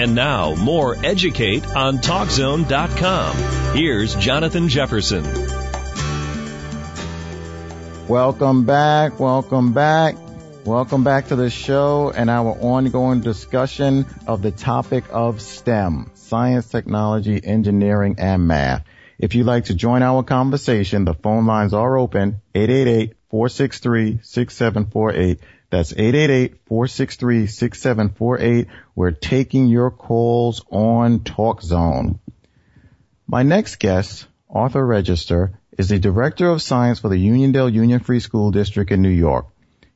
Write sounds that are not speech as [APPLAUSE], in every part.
And now, more Educate on TalkZone.com. Here's Jonathan Jefferson. Welcome back. Welcome back. Welcome back to the show and our ongoing discussion of the topic of STEM, science, technology, engineering, and math. If you'd like to join our conversation, the phone lines are open, 888-463-6748. That's 888-463-6748. We're taking your calls on Talk Zone. My next guest, Arthur Register, is the Director of Science for the Uniondale Union Free School District in New York.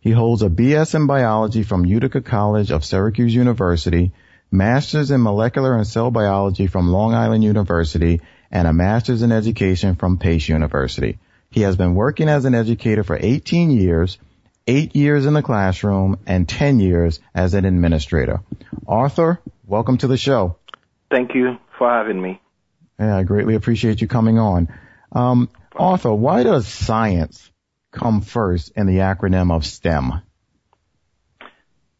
He holds a BS in Biology from Utica College of Syracuse University, Masters in Molecular and Cell Biology from Long Island University, and a Master's in Education from Pace University. He has been working as an educator for 18 years eight years in the classroom and 10 years as an administrator. Arthur, welcome to the show. Thank you for having me. Yeah, I greatly appreciate you coming on. Um, Arthur, why does science come first in the acronym of STEM?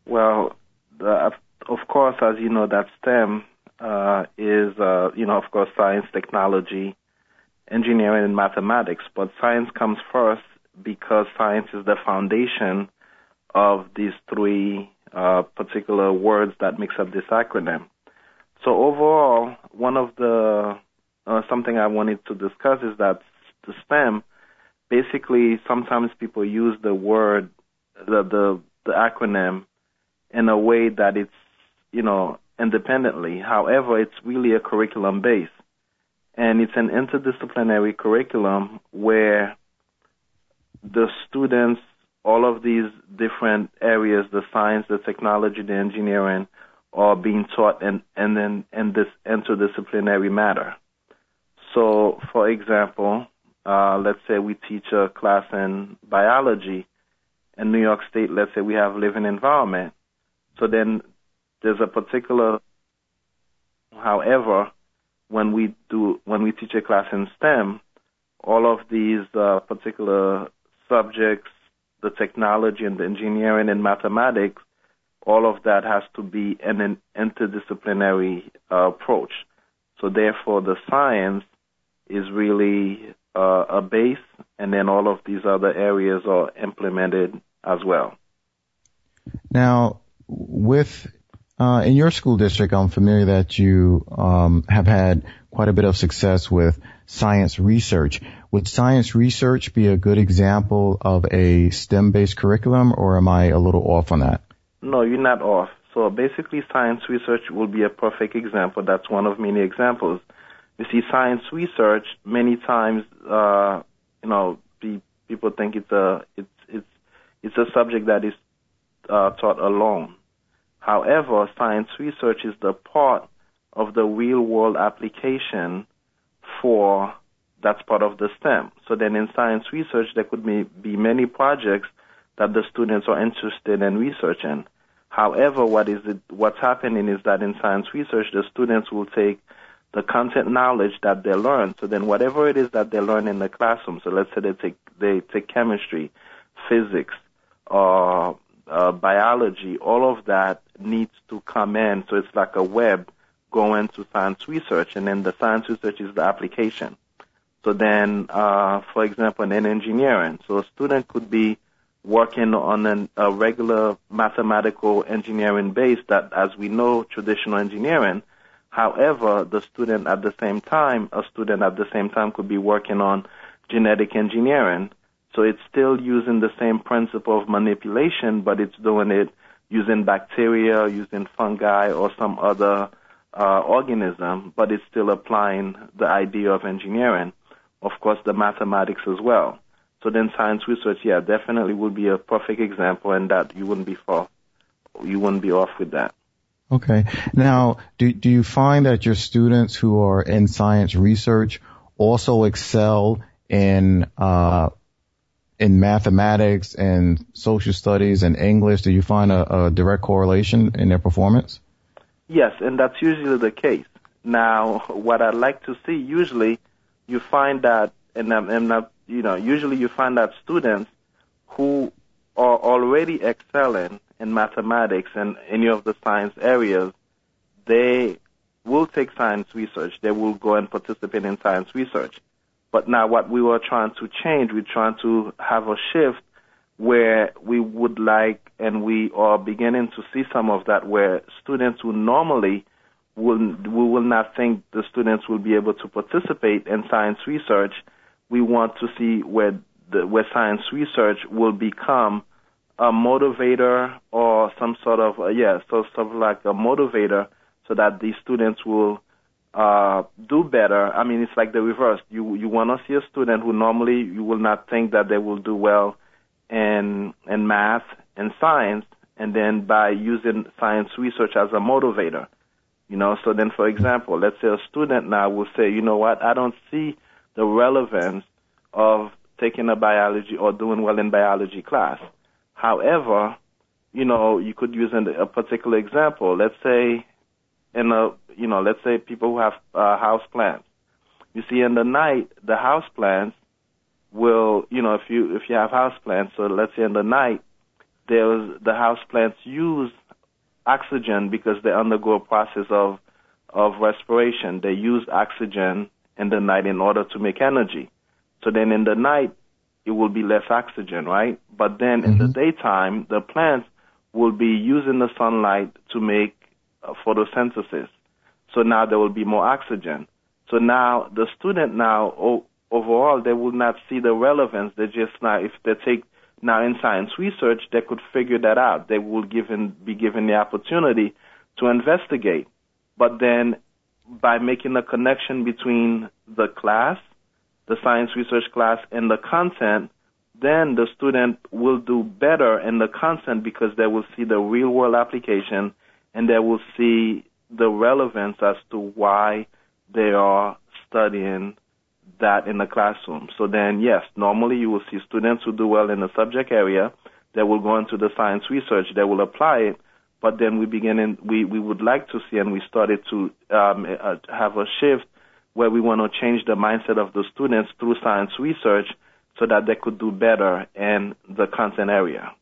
Well, of course, as you know, that STEM uh, is, uh, you know, of course, science, technology, engineering, and mathematics. But science comes first because science is the foundation of these three uh, particular words that makes up this acronym. So overall, one of the uh, something I wanted to discuss is that the STEM, basically, sometimes people use the word, the the, the acronym, in a way that it's you know independently. However, it's really a curriculum base, and it's an interdisciplinary curriculum where the students all of these different areas, the science, the technology, the engineering, are being taught in this interdisciplinary matter. So, for example, uh, let's say we teach a class in biology in New York State. Let's say we have living environment. So then there's a particular. However, when we do when we teach a class in STEM, all of these uh, particular subjects, the technology and the engineering and mathematics, all of that has to be an interdisciplinary uh, approach. So therefore, the science is really uh, a base, and then all of these other areas are implemented as well. Now, with uh, in your school district, I'm familiar that you um, have had quite a bit of success with science research. Would science research be a good example of a STEM-based curriculum, or am I a little off on that? No, you're not off. So basically, science research will be a perfect example. That's one of many examples. You see, science research many times, uh, you know, people think it's a it's it's it's a subject that is uh, taught alone. However, science research is the part of the real world application for that's part of the STEM. So then in science research, there could be, be many projects that the students are interested in researching. However, what is it, what's happening is that in science research, the students will take the content knowledge that they learn. So then whatever it is that they learn in the classroom, so let's say they take, they take chemistry, physics, or uh, biology, all of that needs to come in. So it's like a web going to science research, and then the science research is the application. So then, uh, for example, in engineering, so a student could be working on an, a regular mathematical engineering base that, as we know, traditional engineering. However, the student at the same time, a student at the same time could be working on genetic engineering. So it's still using the same principle of manipulation, but it's doing it using bacteria, using fungi, or some other uh, organism, but it's still applying the idea of engineering. Of course, the mathematics as well. So then science research, yeah, definitely would be a perfect example and that you wouldn't be far, you wouldn't be off with that. Okay. Now, do, do you find that your students who are in science research also excel in, uh, in mathematics and social studies and English? Do you find a, a direct correlation in their performance? Yes, and that's usually the case. Now, [LAUGHS] what I'd like to see, usually you find that, and I'm, I'm you know, usually you find that students who are already excelling in mathematics and any of the science areas, they will take science research. They will go and participate in science research. But now what we were trying to change, we're trying to have a shift where we would like, and we are beginning to see some of that, where students who normally will, we will not think the students will be able to participate in science research. We want to see where the, where science research will become a motivator or some sort of uh, yeah, so sort of like a motivator, so that the students will uh, do better. I mean, it's like the reverse. You you want to see a student who normally you will not think that they will do well in in math and science, and then by using science research as a motivator, you know. So then, for example, let's say a student now will say, you know what, I don't see the relevance of taking a biology or doing well in biology class. However, you know, you could use a particular example. Let's say in a, you know, let's say people who have uh, house plants. You see, in the night, the house plants will, you know, if you if you have house plants, so let's say in the night, there's the house plants use oxygen because they undergo a process of of respiration. They use oxygen in the night in order to make energy. So then in the night, it will be less oxygen, right? But then mm-hmm. in the mm-hmm. daytime, the plants will be using the sunlight to make uh, photosynthesis. So now there will be more oxygen. So now the student now o- overall they will not see the relevance. They just now if they take now in science research they could figure that out. They will given be given the opportunity to investigate. But then by making a connection between the class the science research class and the content, then the student will do better in the content because they will see the real world application and they will see the relevance as to why they are studying that in the classroom. So then, yes, normally you will see students who do well in the subject area that will go into the science research, that will apply it, but then we begin in, we, we would like to see and we started to um, uh, have a shift where we want to change the mindset of the students through science research so that they could do better in the content area.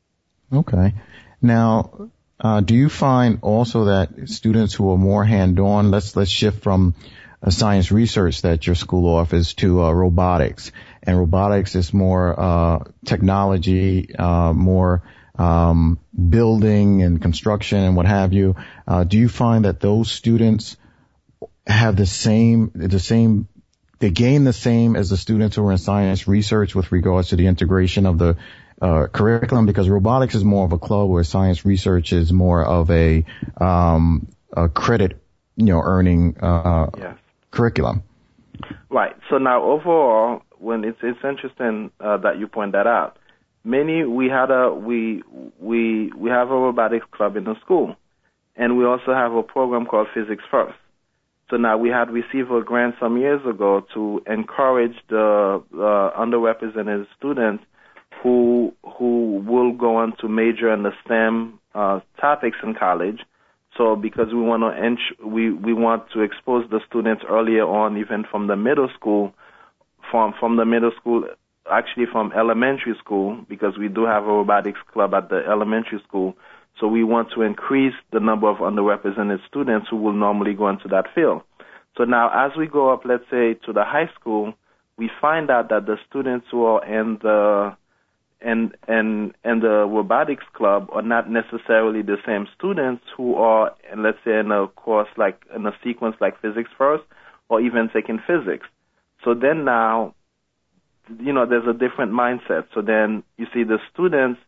Okay. Now, uh, do you find also that students who are more hand-on, let's let's shift from science research that your school offers to uh, robotics, and robotics is more uh, technology, uh, more um, building and construction and what have you. Uh, do you find that those students have the same, the same, they gain the same as the students who are in science research with regards to the integration of the uh, curriculum because robotics is more of a club where science research is more of a, um, a credit, you know, earning, uh. Curriculum. Right. So now overall, when it's, it's interesting, uh, that you point that out. Many, we had a, we, we, we have a robotics club in the school. And we also have a program called Physics First. So now we had received a grant some years ago to encourage the uh, underrepresented students who who will go on to major in the STEM uh, topics in college. So because we want to we we want to expose the students earlier on, even from the middle school, from from the middle school, actually from elementary school, because we do have a robotics club at the elementary school. So we want to increase the number of underrepresented students who will normally go into that field. So now as we go up, let's say to the high school, we find out that the students who are in the in and and the robotics club are not necessarily the same students who are let's say in a course like in a sequence like physics first or even taking physics. So then now you know there's a different mindset. So then you see the students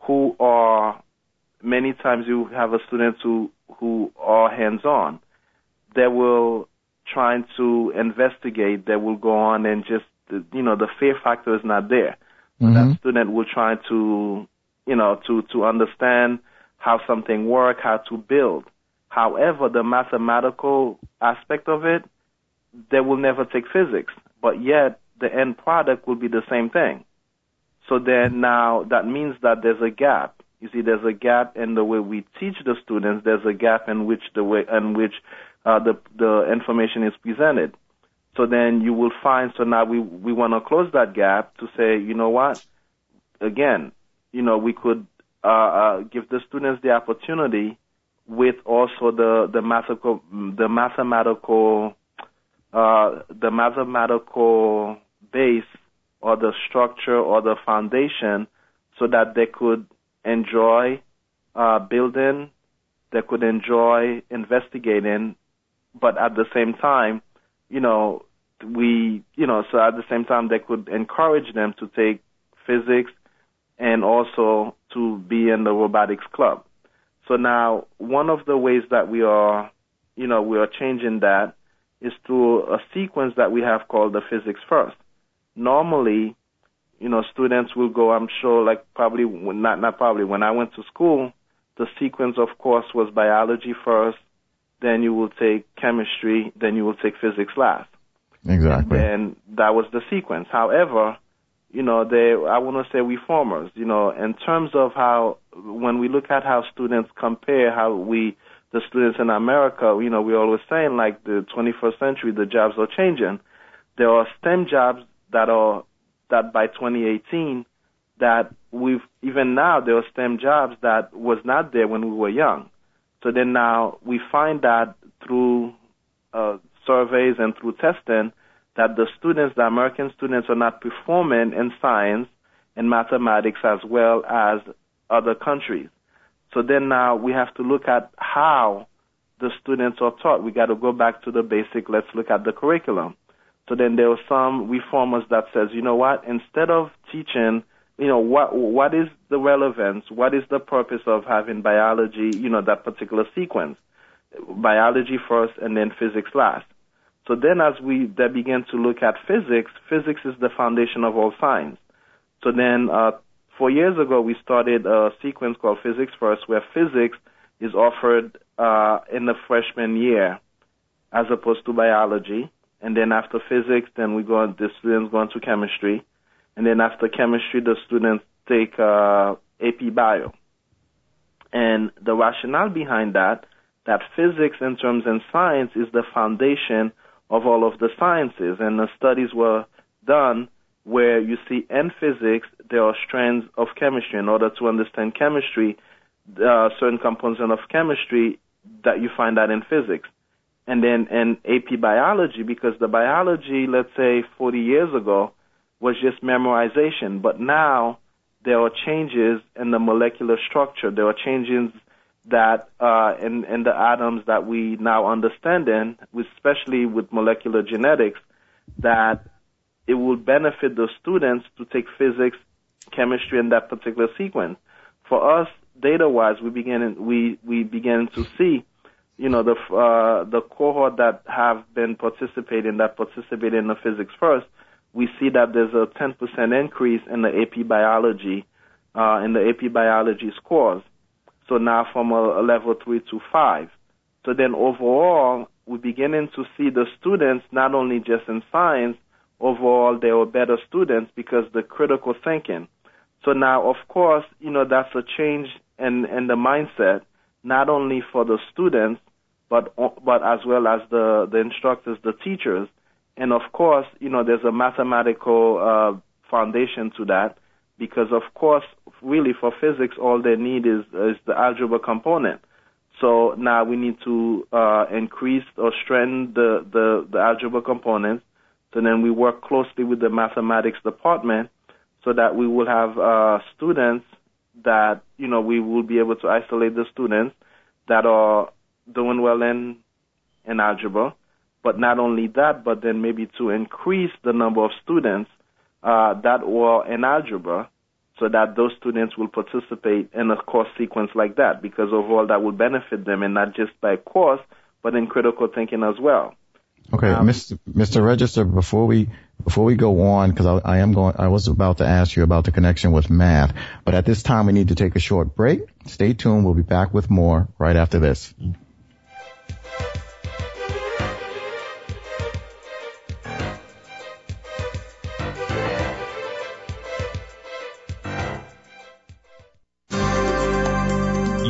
who are many times you have a students who who are hands on. They will trying to investigate. They will go on and just you know the fear factor is not there. Mm-hmm. That student will try to you know to to understand how something works, how to build. However, the mathematical aspect of it, they will never take physics, but yet the end product will be the same thing. So then now that means that there's a gap. You see, there's a gap in the way we teach the students. There's a gap in which the way in which uh, the the information is presented. So then you will find. So now we we want to close that gap to say, you know what? Again, you know, we could uh, uh, give the students the opportunity with also the the mathematical the mathematical uh, the mathematical base or the structure or the foundation so that they could enjoy uh, building, they could enjoy investigating, but at the same time, you know, we, you know, so at the same time they could encourage them to take physics and also to be in the robotics club. So now one of the ways that we are, you know, we are changing that is through a sequence that we have called the physics first. Normally, you know, students will go, I'm sure, like probably, not, not probably, when I went to school, the sequence of course was biology first, then you will take chemistry, then you will take physics last. Exactly. And that was the sequence. However, you know, they, I want to say reformers, you know, in terms of how, when we look at how students compare how we, the students in America, you know, we're always saying like the 21st century, the jobs are changing. There are STEM jobs that are, that by 2018, that we've, even now, there are STEM jobs that was not there when we were young. So then now we find that through uh, surveys and through testing that the students, the American students, are not performing in science and mathematics as well as other countries. So then now we have to look at how the students are taught. We got to go back to the basic. Let's look at the curriculum. So then there were some reformers that says, you know what? Instead of teaching, you know, what what is the relevance? What is the purpose of having biology? You know, that particular sequence, biology first and then physics last. So then as we they begin to look at physics, physics is the foundation of all science. So then uh, four years ago we started a sequence called Physics First where physics is offered uh, in the freshman year as opposed to biology. And then after physics, then we go the students go into chemistry. And then after chemistry, the students take uh, AP Bio. And the rationale behind that, that physics in terms of science is the foundation of all of the sciences. And the studies were done where you see in physics there are strands of chemistry. In order to understand chemistry, uh, certain components of chemistry that you find out in physics. And then in AP biology, because the biology, let's say 40 years ago, was just memorization, but now there are changes in the molecular structure. There are changes that uh, in, in the atoms that we now understand in, especially with molecular genetics, that it will benefit the students to take physics, chemistry in that particular sequence. For us, data-wise, we begin we we begin to see, you know, the uh, the cohort that have been participating that participate in the physics first. We see that there's a 10% increase in the AP biology, uh, in the AP biology scores. So now from a, a level three to five. So then overall, we're beginning to see the students not only just in science, overall they were better students because the critical thinking. So now, of course, you know that's a change in in the mindset, not only for the students, but but as well as the the instructors, the teachers, and of course, you know there's a mathematical uh, foundation to that because of course, really for physics, all they need is is the algebra component. So now we need to uh, increase or strengthen the, the, the algebra components. So then we work closely with the mathematics department so that we will have uh, students that, you know, we will be able to isolate the students that are doing well in, in algebra. But not only that, but then maybe to increase the number of students uh, that were in algebra so that those students will participate in a course sequence like that because overall that will benefit them and not just by course but in critical thinking as well. Okay, um, Mr. Mr. Register, before we before we go on, because I, I am going, I was about to ask you about the connection with math, but at this time we need to take a short break. Stay tuned. We'll be back with more right after this.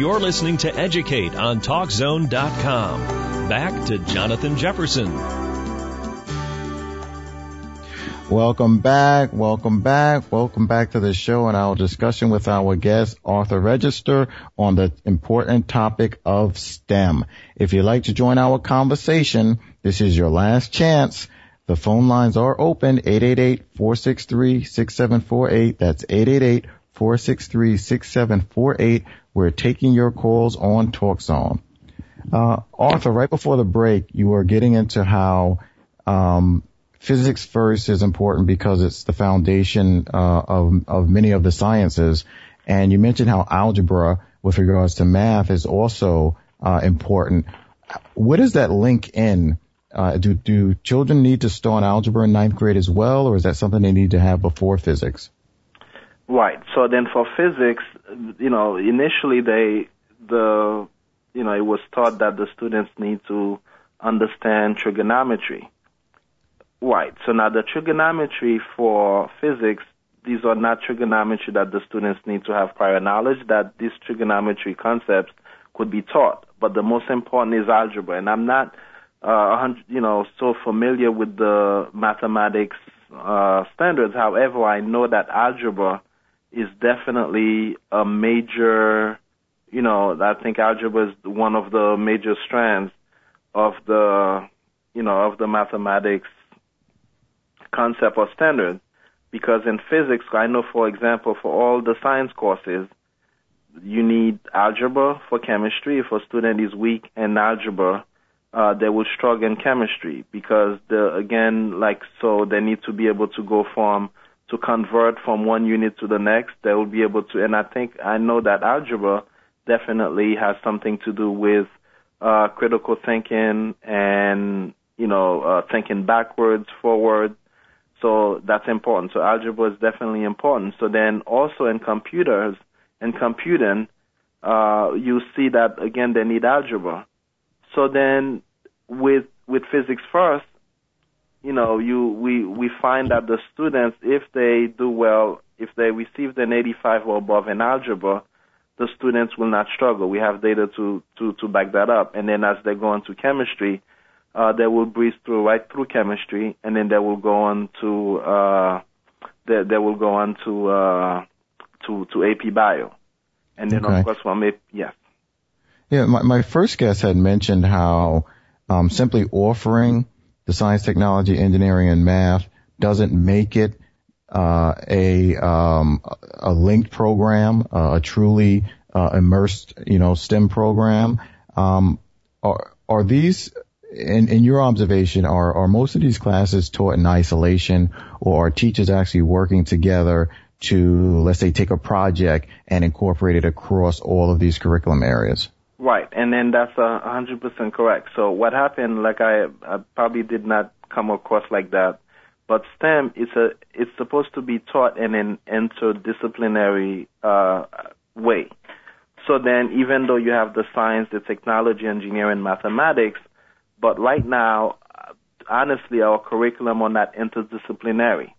You're listening to Educate on TalkZone.com. Back to Jonathan Jefferson. Welcome back, welcome back, welcome back to the show and our discussion with our guest, Arthur Register, on the important topic of STEM. If you'd like to join our conversation, this is your last chance. The phone lines are open, 888-463-6748. That's 888-463-6748. We're taking your calls on TalkZone. Uh, Arthur, right before the break, you were getting into how um, physics first is important because it's the foundation uh, of of many of the sciences, and you mentioned how algebra, with regards to math, is also uh, important. What does that link in? Uh, do do children need to start algebra in ninth grade as well, or is that something they need to have before physics? Right. So then for physics, you know, initially they the you know it was taught that the students need to understand trigonometry Right. So now the trigonometry for physics, these are not trigonometry that the students need to have prior knowledge, that these trigonometry concepts could be taught. But the most important is algebra. And I'm not, uh, you know, so familiar with the mathematics uh, standards. However, I know that algebra is definitely a major, you know, I think algebra is one of the major strands of the, you know, of the mathematics concept or standard because in physics, I know, for example, for all the science courses, you need algebra for chemistry. If a student is weak in algebra, uh, they will struggle in chemistry because the again, like so, they need to be able to go from to convert from one unit to the next. They will be able to, and I think I know that algebra definitely has something to do with uh, critical thinking and you know uh, thinking backwards, forward, so that's important. So algebra is definitely important. So then also in computers and computing, uh, you see that again they need algebra. So then with with physics first, you know, you we we find that the students, if they do well, if they receive an 85 or above in algebra, the students will not struggle. We have data to to to back that up. And then as they go into chemistry, uh, they will breeze through right through chemistry, and then they will go on to uh, they, they will go on to uh, to to AP Bio, and then okay. of course from AP, yes. Yeah, my, my first guest had mentioned how um, simply offering the science, technology, engineering, and math doesn't make it uh, a um, a linked program, uh, a truly uh, immersed, you know, STEM program. Um, are are these in, in your observation, are, are most of these classes taught in isolation or are teachers actually working together to, let's say, take a project and incorporate it across all of these curriculum areas? Right, and then that's a hundred percent correct. So what happened, like I, I probably did not come across like that, but STEM is a it's supposed to be taught in an interdisciplinary uh, way. So then, even though you have the science, the technology, engineering, mathematics, but right now, honestly, our curriculum are not interdisciplinary.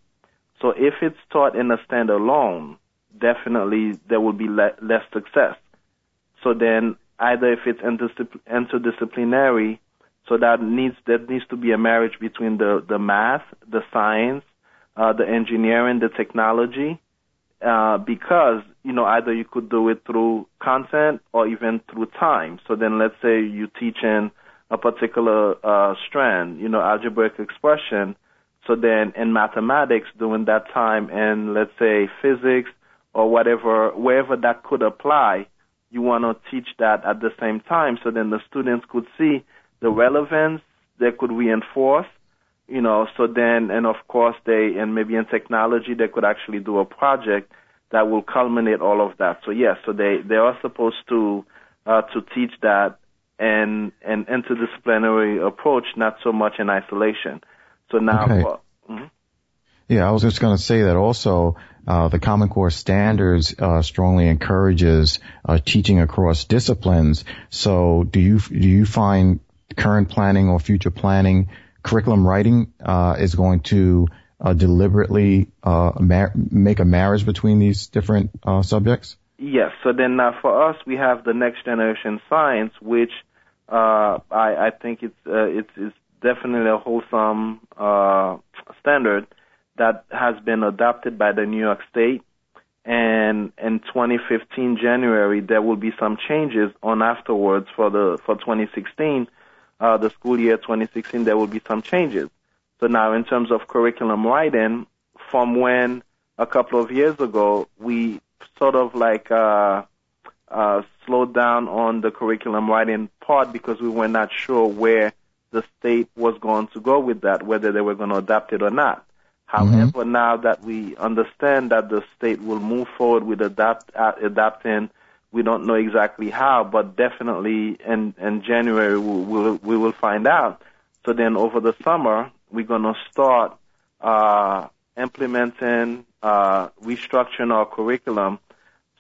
So if it's taught in a standalone, definitely there will be le- less success. So then either if it's interdisciplinary, so that needs there needs to be a marriage between the the math, the science, uh, the engineering, the technology, uh, because you know either you could do it through content or even through time. So then let's say you teach in a particular uh, strand, you know, algebraic expression. So then in mathematics during that time and let's say physics or whatever, wherever that could apply, you want to teach that at the same time so then the students could see the relevance, they could reinforce, you know, so then, and of course they, and maybe in technology, they could actually do a project that will culminate all of that. So yes, so they, they are supposed to, uh, to teach that and an interdisciplinary approach, not so much in isolation. So now, okay. uh, mm-hmm. Yeah, I was just going to say that also. Uh, the Common Core Standards uh, strongly encourages uh, teaching across disciplines. So, do you do you find current planning or future planning curriculum writing uh, is going to uh, deliberately mar- make a marriage between these different subjects? Yes. So then uh, for us, we have the next generation science, which uh, I, I think it's, uh, it's, it's definitely a wholesome uh, standard that has been adopted by the New York State. And in 2015 January, there will be some changes on afterwards for the for 2016, uh, the school year 2016. There will be some changes. So now, in terms of curriculum writing, from when a couple of years ago we sort of like uh, uh, slowed down on the curriculum writing part because we were not sure where the state was going to go with that, whether they were going to adopt it or not. Mm-hmm. However, now that we understand that the state will move forward with adapt, uh, adapting, we don't know exactly how, but definitely in, in January we will, we will find out. So then over the summer, we're going to start uh, implementing, uh, restructuring our curriculum,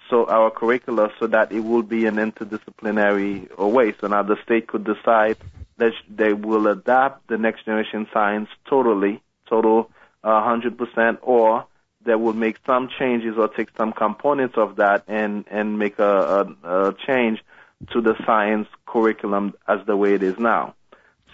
so our curricula, so that it will be an interdisciplinary way. So now the state could decide that they will adapt the next generation science totally, total 100%, or they will make some changes or take some components of that and and make a, a, a change to the science curriculum as the way it is now.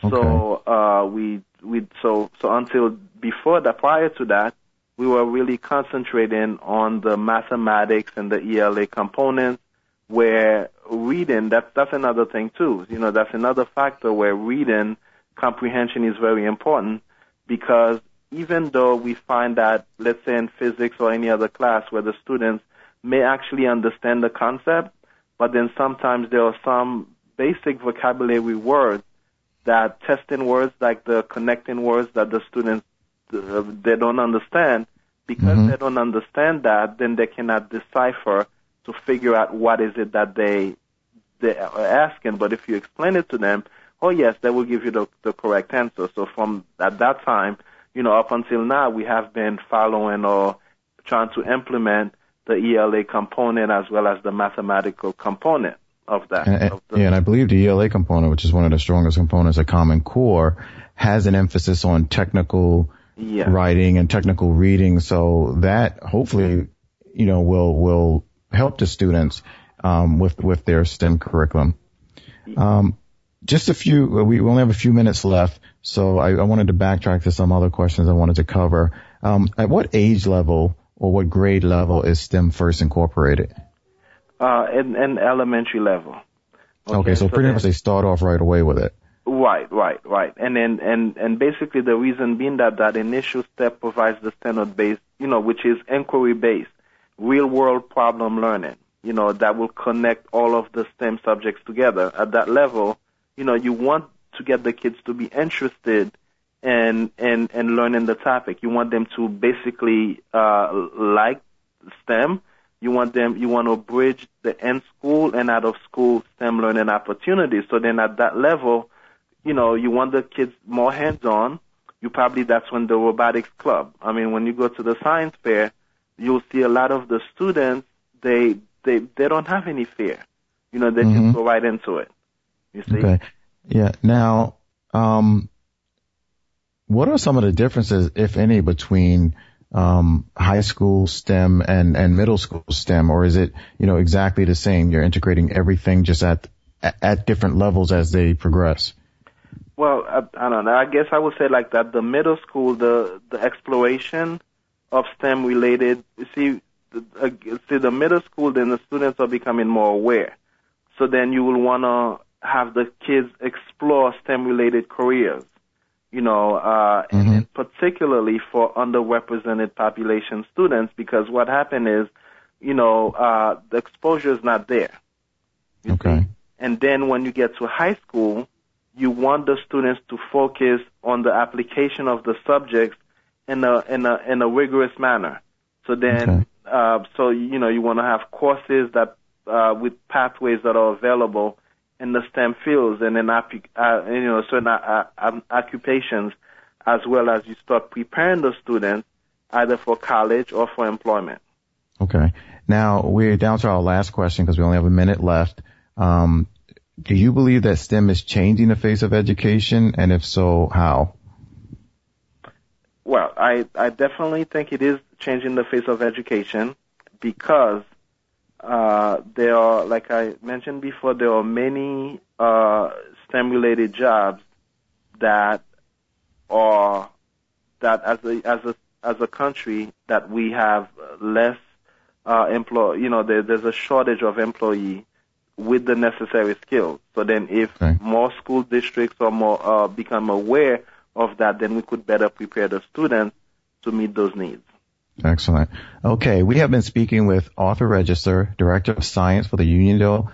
So uh, we we so so until before that, prior to that, we were really concentrating on the mathematics and the ELA components. Where reading, that's that's another thing too. You know, that's another factor where reading comprehension is very important because even though we find that, let's say in physics or any other class where the students may actually understand the concept, but then sometimes there are some basic vocabulary words that testing words like the connecting words that the students uh, they don't understand. Because Mhm. they don't understand that then they cannot decipher to figure out what is it that they they are asking. But if you explain it to them oh yes they will give you the, the correct answer. So from at that time you know up until now we have been following or trying to implement the ELA component as well as the mathematical component of that And, of the- yeah, and I believe the ELA component, which is one of the strongest components of Common Core, has an emphasis on technical yeah. writing and technical reading. So that hopefully, you know, will will help the students um, with with their STEM curriculum. Um, just a few. We only have a few minutes left, so I, I wanted to backtrack to some other questions I wanted to cover. Um, at what age level or what grade level is STEM First incorporated? uh, in, in elementary level. Okay, so pretty then- much they start off right away with it. Right, right, right. And then, and, and basically the reason being that that initial step provides the standard based, you know, which is inquiry based, real world problem learning, you know, that will connect all of the STEM subjects together. At that level, you know, you want to get the kids to be interested in, in, in learning the topic. You want them to basically, uh, like STEM. You want them, you want to bridge the in school and out of school STEM learning opportunities. So then at that level, you know, you want the kids more hands-on. You probably that's when the robotics club. I mean, when you go to the science fair, you'll see a lot of the students. They they they don't have any fear. You know, they Mhm. just go right into it. You see? Okay. Yeah. Now, um, what are some of the differences, if any, between um, high school STEM and, and middle school STEM, or is it you know exactly the same? You're integrating everything just at at different levels as they progress. Well, I, I don't know. I guess I would say like that. The middle school, the the exploration of STEM related. You see, the, uh, see the middle school, then the students are becoming more aware. So then you will want to have the kids explore STEM related careers. You know, uh, and, Mhm. and particularly for underrepresented population students, because what happened is, you know, uh, the exposure is not there. Okay. see? And then when you get to high school, you want the students to focus on the application of the subjects in a in a in a rigorous manner. So then, Okay. uh, so you know, you want to have courses that uh, with pathways that are available in the STEM fields and in uh, you know certain uh, uh, occupations, as well as you start preparing the students either for college or for employment. Okay. Now we're down to our last question because we only have a minute left. Um, do you believe that STEM is changing the face of education, and if so, how? Well, I, I definitely think it is changing the face of education because uh, there are, like I mentioned before, there are many uh, STEM-related jobs that are that as a as a as a country that we have less uh, employ. You know, there, there's a shortage of employee with the necessary skills. So then, if Okay. more school districts or more uh, become aware of that, then we could better prepare the students to meet those needs. Excellent. Okay, we have been speaking with Arthur Register, Director of Science for the Uniondale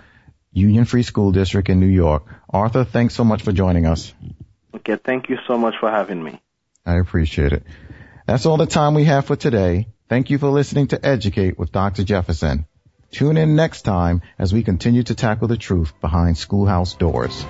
Union Free School District in New York. Arthur, thanks so much for joining us. Okay, thank you so much for having me. I appreciate it. That's all the time we have for today. Thank you for listening to Educate with Dr. Jefferson. Tune in next time as we continue to tackle the truth behind schoolhouse doors.